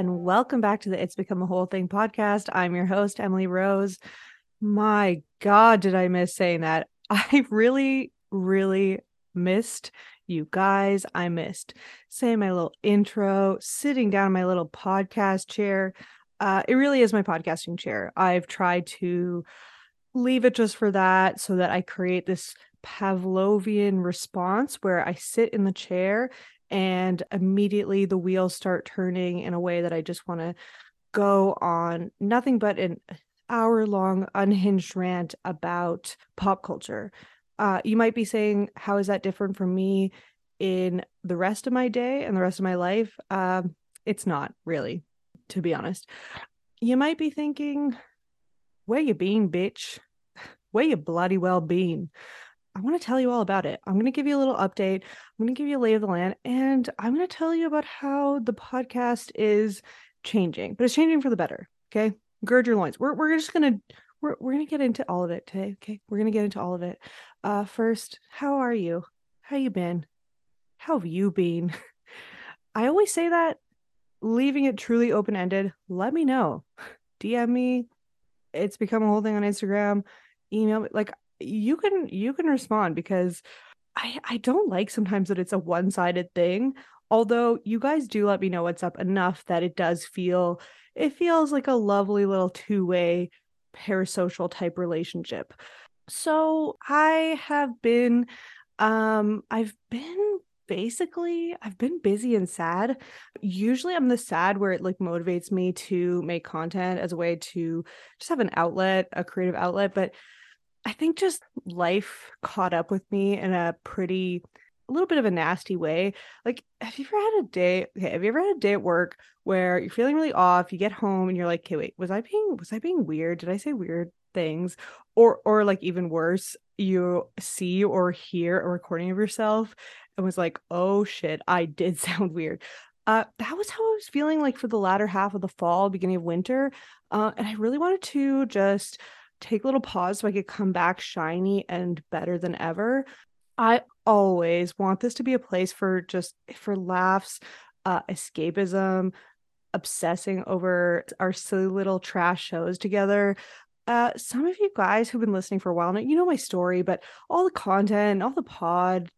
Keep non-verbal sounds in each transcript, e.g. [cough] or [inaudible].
and welcome back to the It's Become a Whole Thing podcast. I'm your host, Emily Rose. My God, did I miss saying that? [laughs] I really, really missed you guys. I missed saying my little intro, sitting down in my little podcast chair. Uh, it really is my podcasting chair. I've tried to leave it just for that so that I create this Pavlovian response where I sit in the chair and immediately the wheels start turning in a way that I just want to go on nothing but an hour long unhinged rant about pop culture. Uh, you might be saying, How is that different from me in the rest of my day and the rest of my life? Um, it's not really, to be honest. You might be thinking, Where you been, bitch? Where you bloody well been? I want to tell you all about it. I'm going to give you a little update. I'm going to give you a lay of the land, and I'm going to tell you about how the podcast is changing, but it's changing for the better. Okay, gird your loins. We're we're just gonna we're we're gonna get into all of it today. Okay, we're gonna get into all of it. Uh, first, how are you? How you been? How have you been? [laughs] I always say that, leaving it truly open ended. Let me know. [laughs] DM me. It's become a whole thing on Instagram. Email me. Like you can you can respond because I I don't like sometimes that it's a one-sided thing. Although you guys do let me know what's up enough that it does feel it feels like a lovely little two-way parasocial type relationship. So I have been um I've been basically I've been busy and sad. Usually I'm the sad where it like motivates me to make content as a way to just have an outlet, a creative outlet, but I think just life caught up with me in a pretty a little bit of a nasty way. Like, have you ever had a day? Okay, have you ever had a day at work where you're feeling really off? You get home and you're like, "Okay, wait, was I being was I being weird? Did I say weird things?" Or or like even worse, you see or hear a recording of yourself and was like, "Oh shit, I did [laughs] sound weird." Uh, that was how I was feeling like for the latter half of the fall, beginning of winter, uh, and I really wanted to just take a little pause so I could come back shiny and better than ever. I always want this to be a place for just for laughs, uh, escapism, obsessing over our silly little trash shows together. Uh, some of you guys who've been listening for a while now, you know my story, but all the content, all the pod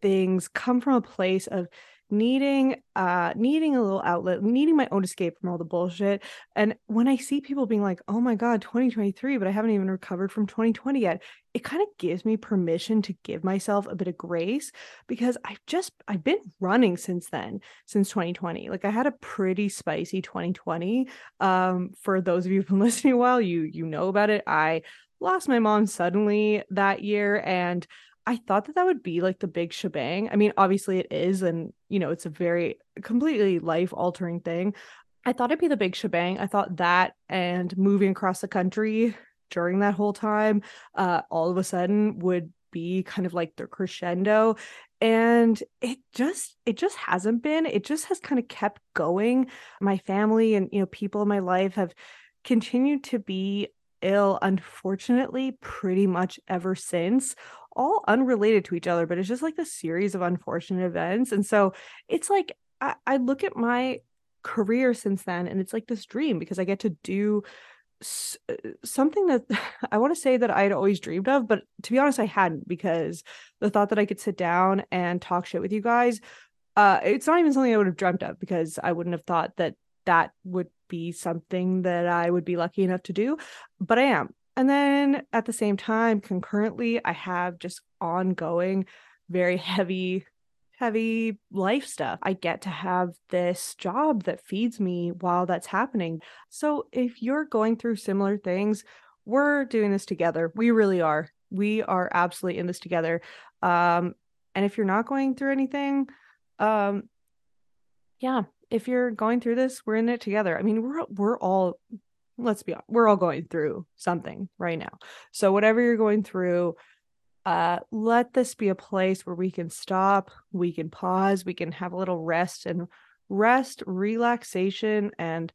things come from a place of needing uh needing a little outlet needing my own escape from all the bullshit. And when i see people being like oh my god 2023 but i haven't even recovered from 2020 yet it kind of gives me permission to give myself a bit of grace because i've just i've been running since then since 2020 like i had a pretty spicy 2020 um for those of you who've been [laughs] listening a while you you know about it. I lost my mom suddenly that year and I thought that that would be like the big shebang. I mean, obviously it is, and you know, it's a very completely life altering thing. I thought it'd be the big shebang. I thought that and moving across the country during that whole time, uh, all of a sudden would be kind of like the crescendo. And it just it just hasn't been. It just has kind of kept going. My family and you know, people in my life have continued to be ill, unfortunately, pretty much ever since all unrelated to each other, but it's just like a series of unfortunate events. And so it's like I, I look at my career since then and it's like this dream because I get to do s- uh, something that [laughs] I want to say that I'd always dreamed of, but to be honest, I hadn't because the thought that I could sit down and talk shit with you guys, uh, it's not even something I would have dreamt of because I wouldn't have thought that that would be something that I would be lucky enough to do, but I am. And then at the same time, concurrently, I have just ongoing, very heavy, heavy life stuff. I get to have this job that feeds me while that's happening. So if you're going through similar things, we're doing this together. We really are. We are absolutely in this together. Um, and if you're not going through anything, um, yeah, if you're going through this, we're in it together. I mean, we're we're all let's be honest, we're all going through something right now. So whatever you're going through, uh, let this be a place where we can stop, we can pause, we can have a little rest and rest, relaxation, and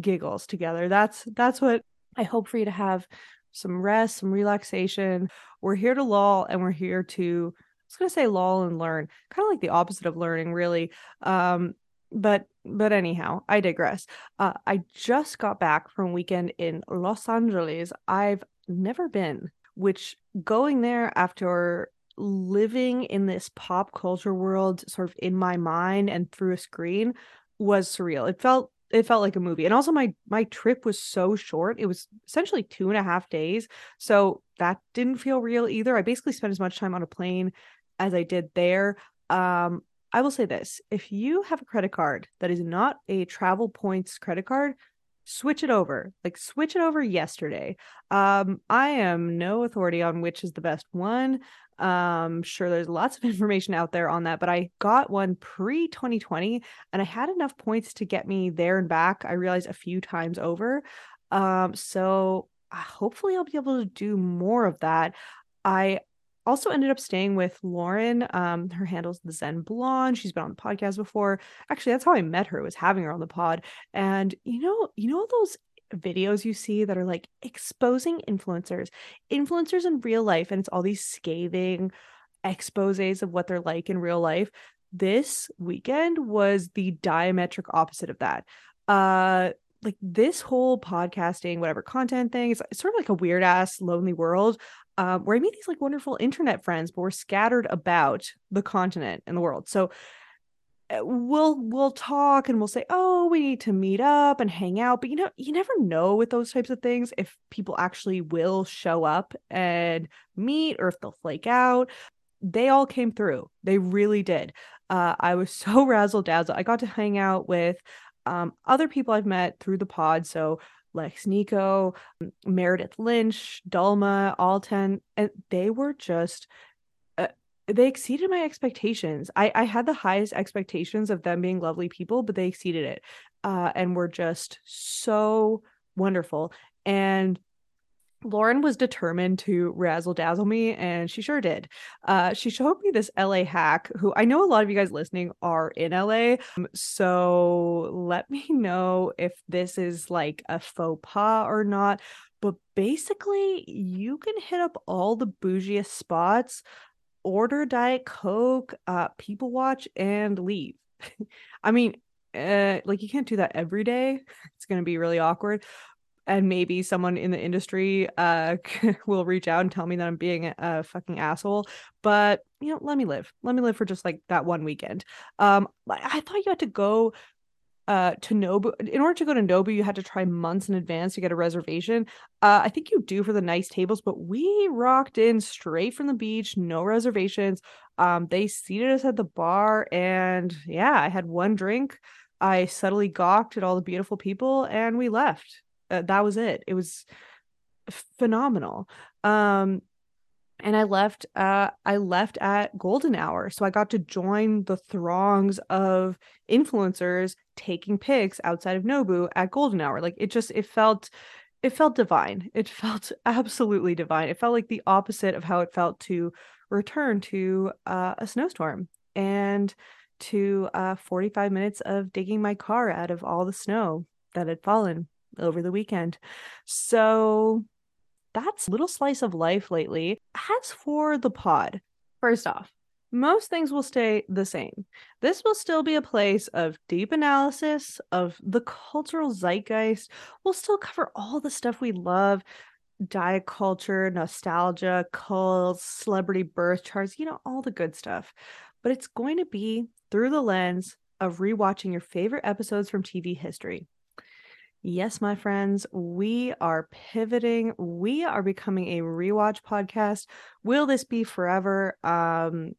giggles together. That's that's what I hope for you to have some rest, some relaxation. We're here to lull and we're here to I was gonna say lull and learn, kind of like the opposite of learning, really. Um, but but anyhow, I digress. Uh, I just got back from weekend in Los Angeles. I've never been, which going there after living in this pop culture world sort of in my mind and through a screen was surreal. It felt it felt like a movie. And also my my trip was so short. It was essentially two and a half days. So that didn't feel real either. I basically spent as much time on a plane as I did there. Um, I will say this if you have a credit card that is not a travel points credit card, switch it over. Like switch it over yesterday. Um, I am no authority on which is the best one. Um, sure there's lots of [laughs] information out there on that, but I got one pre 2020 and I had enough points to get me there and back. I realized a few times over. Um, so uh, hopefully I'll be able to do more of that. I also ended up staying with Lauren. Um, her handle's the Zen Blonde. She's been on the podcast before. Actually, that's how I met her. Was having her on the pod. And you know, you know those videos you see that are like exposing influencers, influencers in real life, and it's all these scathing exposes of what they're like in real life. This weekend was the diametric opposite of that. Uh, like this whole podcasting, whatever content thing, it's, it's sort of like a weird ass lonely world uh, where I meet these like wonderful internet friends, but we're scattered about the continent and the world. So uh, we'll we'll talk and we'll say, oh, we need to meet up and hang out. But you know, you never know with those types of things if people actually will show up and meet or if they'll flake out. They all came through. They really did. Uh, I was [laughs] so razzle dazzle. I got to hang out with um, other people I've met through the pod. So Lex Nico, Meredith Lynch, Dalma, Alten, and they were just uh, they exceeded my expectations. I I had the highest expectations of them being lovely people, but they exceeded it, uh, and were just so wonderful. And Lauren was determined to razzle dazzle me, and she sure did. Uh, she showed me this LA hack who I know a lot of you guys listening are in LA. Um, so let me know if this is like a faux pas or not. But basically, you can hit up all the bougiest spots, order Diet Coke, uh, people watch, and leave. [laughs] I mean, uh, like you can't do that every day. [laughs] It's going to be really awkward and maybe someone in the industry uh [laughs] will reach out and tell me that I'm being a, fucking asshole. But you know, let me live. Let me live for just like that one weekend. Um, I thought you had to go uh to Nobu. In order to go to Nobu, you had to try months in advance to get a reservation. Uh, I think you do for the nice tables, but we rocked in straight from the beach, no reservations. Um, they seated us at the bar, and yeah, I had one drink. I subtly gawked at all the beautiful people, and we left uh, that was it. It was phenomenal. Um and i left uh i left at golden hour. So i got to join the throngs of influencers taking pics outside of nobu at golden hour. Like it just it felt it felt divine. It [laughs] felt absolutely divine. It felt like the opposite of how it felt to return to uh, a snowstorm and to uh 45 minutes of digging my car out of all the snow that had fallen over the weekend. So that's a little slice of life lately. As for the pod, first off, most things will stay the same. This will still be a place of deep analysis of the cultural zeitgeist. We'll still cover all the stuff we love diet culture, nostalgia, cults, celebrity birth charts, you know, all the good stuff. But it's going to be through the lens of rewatching your favorite episodes from TV history. Yes, my friends, we are pivoting. We are becoming a rewatch podcast. Will this be forever? Um,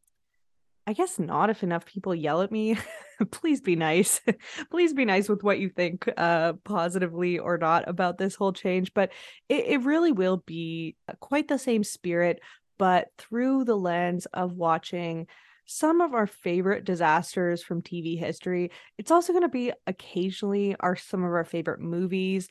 I guess not if enough people yell at me. [laughs] Please be nice. [laughs] Please be nice with what you think, uh, positively or not about this whole change. But it, it really will be quite the same spirit, but through the lens of watching some of our favorite disasters from TV history. It's also going to be occasionally our some of our favorite movies.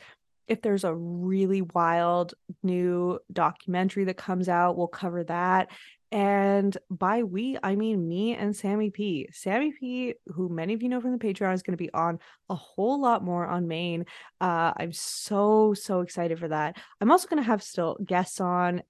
If there's a really wild new documentary that comes out, we'll cover that. And by we, I mean me and Sammy P. Sammy P, who many of you know from the Patreon, is going to be on a whole lot more on main. Uh, I'm so, so excited for that. I'm also going to have still guests on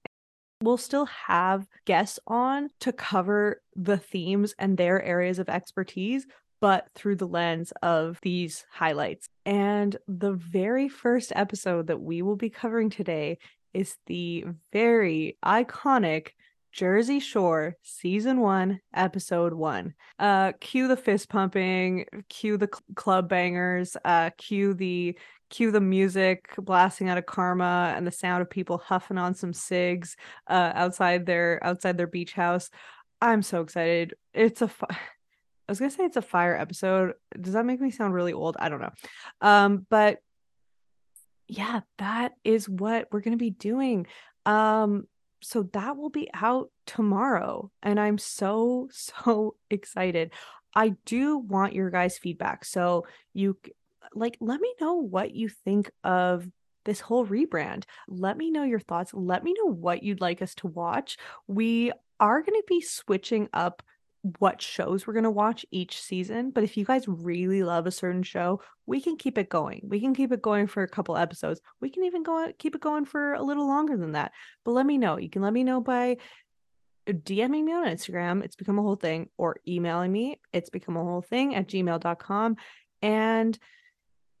we'll still have guests on to cover the themes and their areas of expertise, but through the lens of these highlights. And the very first episode that we will be covering today is the very iconic Jersey Shore season 1 episode 1. Uh cue the fist pumping, cue the cl- club bangers, uh cue the cue the music blasting out of karma and the sound of people huffing on some cigs uh outside their outside their beach house. I'm so excited. It's a fu- I was gonna say it's a fire episode. Does that make me sound really old? I don't know. Um, but yeah, that is what we're gonna be doing. Um, so that will be out tomorrow, and I'm so [laughs] so excited. I do want your guys' feedback. So you like let me know what you think of this whole rebrand. Let me know your thoughts. Let me know what you'd like us to watch. We are going to be switching up what shows we're going to watch each season. But if you guys really love a certain show, we can keep it going. We can keep it going for a couple episodes. We can even go keep it going for a little longer than that. But let me know. You can let me know by DMing me on Instagram. It's become a whole thing, or emailing me. It's become a whole thing at gmail.com. And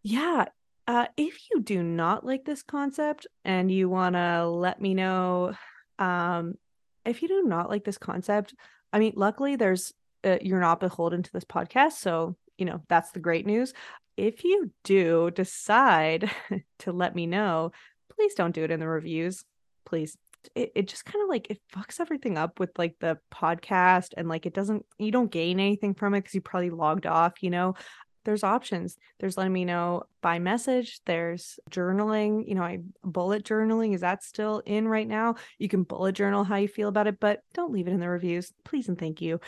yeah, uh, if you do not like this concept and you want to let me know, um, if you do not like this concept, I mean, luckily there's uh, you're not beholden to this podcast, so you know that's the great news. If you do decide [laughs] to let me know, please don't do it in the reviews. Please, it, it just kind of like it fucks everything up with like the podcast and like it doesn't you don't gain anything from it because you probably logged off you know there's options. There's letting me know by message. There's journaling. You know, I bullet journaling. Is that still in right now? You can bullet journal how you feel about it, but don't leave it in the reviews. Please and thank you.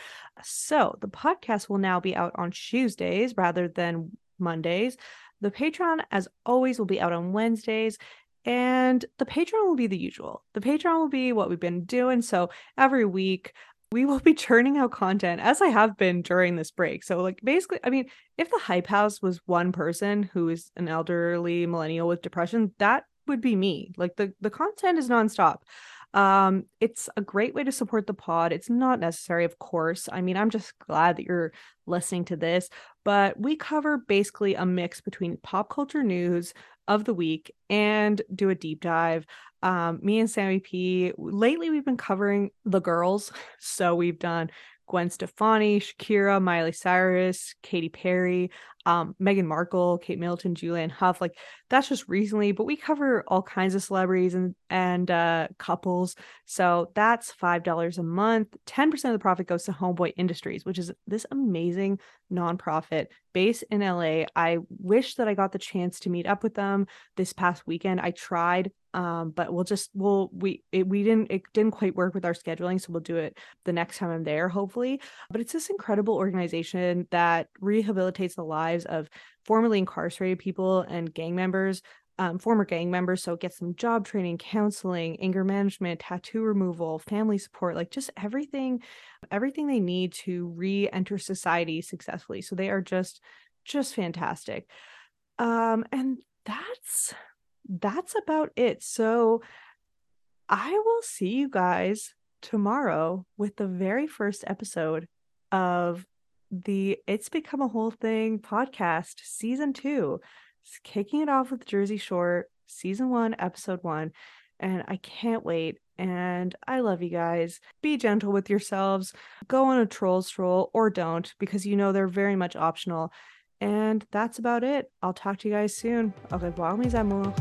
So the podcast will now be out on Tuesdays rather than Mondays. The Patreon, as always, will be out on Wednesdays. And the Patreon will be the usual. The Patreon will be what we've been doing. So every week, we will be churning out content as I have been during this break. So, like, basically, I mean, if the Hype House was one person who is an elderly millennial with depression, that would be me. Like, the the content is nonstop. Um, it's a great way to support the pod. It's not necessary, of course. I mean, I'm just glad that you're listening to this, but we cover basically a mix between pop culture news of the week and do a deep dive um, me and Sammy P, lately we've been covering the girls. [laughs] So we've done Gwen Stefani, Shakira, Miley Cyrus, Katy Perry, um, Meghan Markle, Kate Middleton, Julianne Hough. Like that's just recently, but we cover all kinds of celebrities and and uh, couples. So that's five dollars a month. Ten percent of the profit goes to Homeboy Industries, which is this amazing nonprofit based in LA. I wish that I got the chance to meet up with them this past weekend. I tried um but we'll just we'll we it, we didn't it didn't quite work with our scheduling so we'll do it the next time i'm there hopefully. But it's this incredible organization that rehabilitates the lives of formerly incarcerated people and gang members um, former gang members. So it gets them job training counseling anger management tattoo removal family support like just everything everything they need to re-enter society successfully. So they are just just fantastic. Um and that's that's about it. So I will see you guys tomorrow with the very first episode of the It's Become a Whole Thing podcast, season two. It's kicking it off with Jersey Shore, season one, episode one. And I can't wait. And I love you guys. Be gentle with yourselves. Go on a troll stroll or don't because you know they're very much optional. And that's about it. I'll talk to you guys soon. Au revoir, mes amours.